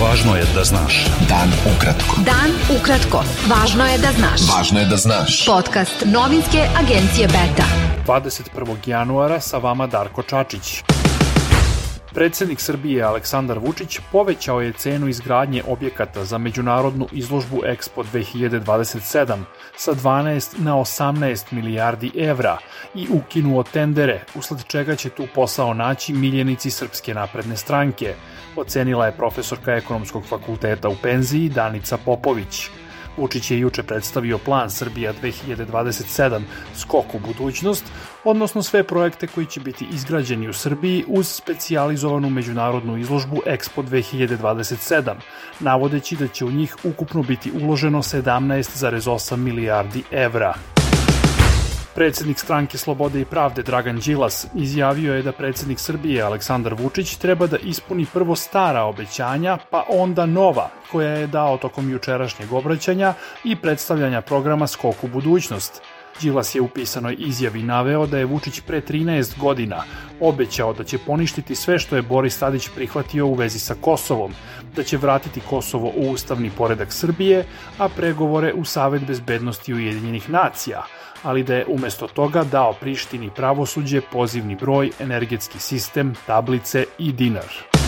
Važno je da znaš. Dan ukratko. Dan ukratko. Važno je da znaš. Važno je da znaš. Podcast novinske agencije Beta. 21. januara sa vama Darko Čačić. Predsednik Srbije Aleksandar Vučić povećao je cenu izgradnje objekata za međunarodnu izložbu Expo 2027 sa 12 na 18 milijardi evra i ukinuo tendere, usled čega će tu posao naći miljenici Srpske napredne stranke, ocenila je profesorka ekonomskog fakulteta u penziji Danica Popović. Vučić je juče predstavio plan Srbija 2027 skok u budućnost, odnosno sve projekte koji će biti izgrađeni u Srbiji uz specijalizovanu međunarodnu izložbu Expo 2027, navodeći da će u njih ukupno biti uloženo 17,8 milijardi evra. Predsednik stranke Slobode i pravde Dragan Đilas izjavio je da predsednik Srbije Aleksandar Vučić treba da ispuni prvo stara obećanja, pa onda nova, koja je dao tokom jučerašnjeg obraćanja i predstavljanja programa Skok u budućnost. Đilas je u pisanoj izjavi naveo da je Vučić pre 13 godina obećao da će poništiti sve što je Boris Tadić prihvatio u vezi sa Kosovom, da će vratiti Kosovo u ustavni poredak Srbije, a pregovore u Savet bezbednosti Ujedinjenih nacija – ali da je umesto toga dao Prištini pravosuđe, pozivni broj, energetski sistem, tablice i dinar.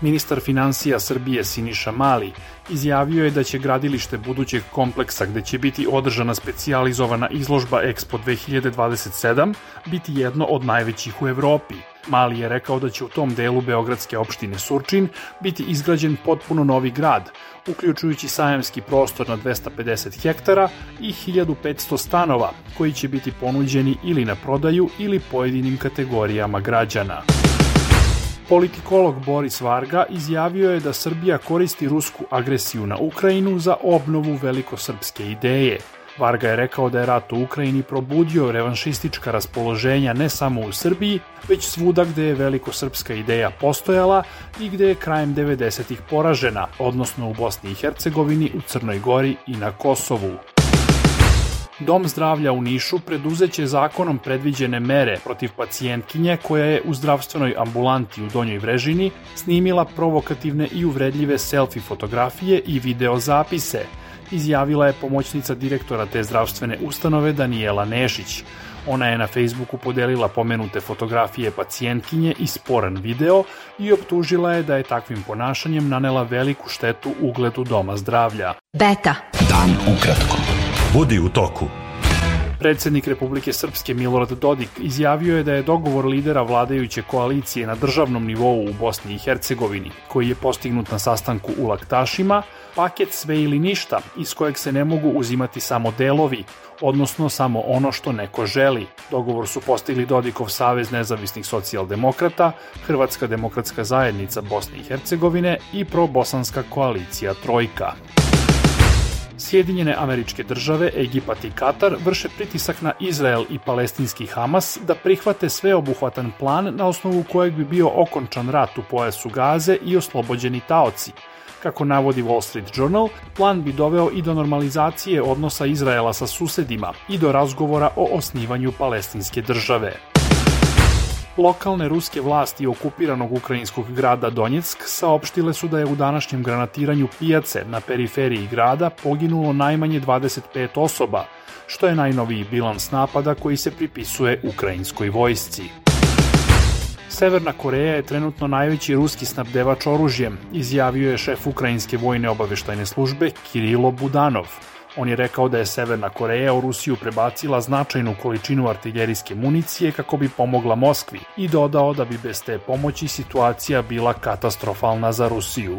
Ministar financija Srbije Siniša Mali izjavio je da će gradilište budućeg kompleksa gde će biti održana specijalizovana izložba Expo 2027 biti jedno od najvećih u Evropi. Mali je rekao da će u tom delu Beogradske opštine Surčin biti izgrađen potpuno novi grad, uključujući sajamski prostor na 250 hektara i 1500 stanova, koji će biti ponuđeni ili na prodaju ili pojedinim kategorijama građana. Politikolog Boris Varga izjavio je da Srbija koristi rusku agresiju na Ukrajinu za obnovu velikosrpske ideje. Varga je rekao da je rat u Ukrajini probudio revanšistička raspoloženja ne samo u Srbiji, već svuda gde je velikosrpska ideja postojala i gde je krajem 90-ih poražena, odnosno u Bosni i Hercegovini, u Crnoj Gori i na Kosovu. Dom zdravlja u Nišu preduzeće zakonom predviđene mere protiv pacijentkinje koja je u zdravstvenoj ambulanti u Donjoj Vrežini snimila provokativne i uvredljive selfie fotografije i videozapise, izjavila je pomoćnica direktora te zdravstvene ustanove Daniela Nešić. Ona je na Facebooku podelila pomenute fotografije pacijentkinje i sporan video i optužila je da je takvim ponašanjem nanela veliku štetu ugledu Doma zdravlja. Beta. Dan ukratko. Budi u toku. Predsednik Republike Srpske Milorad Dodik izjavio je da je dogovor lidera vladajuće koalicije na državnom nivou u Bosni i Hercegovini, koji je postignut na sastanku u Laktašima, paket sve ili ništa, iz kojeg se ne mogu uzimati samo delovi, odnosno samo ono što neko želi. Dogovor su postigli Dodikov Savez nezavisnih socijaldemokrata, Hrvatska demokratska zajednica Bosne i Hercegovine i pro-bosanska koalicija Trojka. Sjedinjene američke države, Egipat i Katar vrše pritisak na Izrael i palestinski Hamas da prihvate sveobuhvatan plan na osnovu kojeg bi bio okončan rat u pojasu Gaze i oslobođeni taoci. Kako navodi Wall Street Journal, plan bi doveo i do normalizacije odnosa Izraela sa susedima i do razgovora o osnivanju palestinske države. Lokalne ruske vlasti okupiranog ukrajinskog grada Donjeck saopštile su da je u današnjem granatiranju pijace na periferiji grada poginulo najmanje 25 osoba, što je najnoviji bilans napada koji se pripisuje ukrajinskoj vojsci. Severna Koreja je trenutno najveći ruski snabdevač oružjem, izjavio je šef Ukrajinske vojne obaveštajne službe Kirilo Budanov. On je rekao da je Severna Koreja u Rusiju prebacila značajnu količinu artiljerijske municije kako bi pomogla Moskvi i dodao da bi bez te pomoći situacija bila katastrofalna za Rusiju.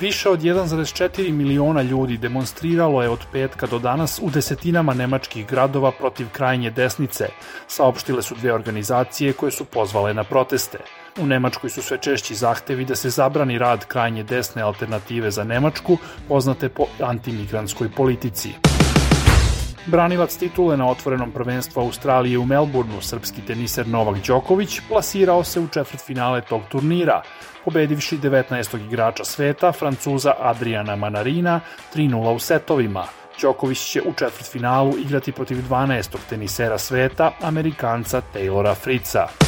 Više od 1,4 miliona ljudi demonstriralo je od petka do danas u desetinama nemačkih gradova protiv krajnje desnice, saopštile su dve organizacije koje su pozvale na proteste. U Nemačkoj su sve češći zahtevi da se zabrani rad krajnje desne alternative za Nemačku, poznate po antimigrantskoj politici. Branilac titule na otvorenom prvenstvu Australije u Melbourneu, srpski teniser Novak Đoković, plasirao se u četvrtfinale tog turnira, pobedivši 19. igrača sveta, Francuza Adriana Manarina, 3-0 u setovima. Đoković će u četvrtfinalu igrati protiv 12. tenisera sveta, Amerikanca Taylora Fritza.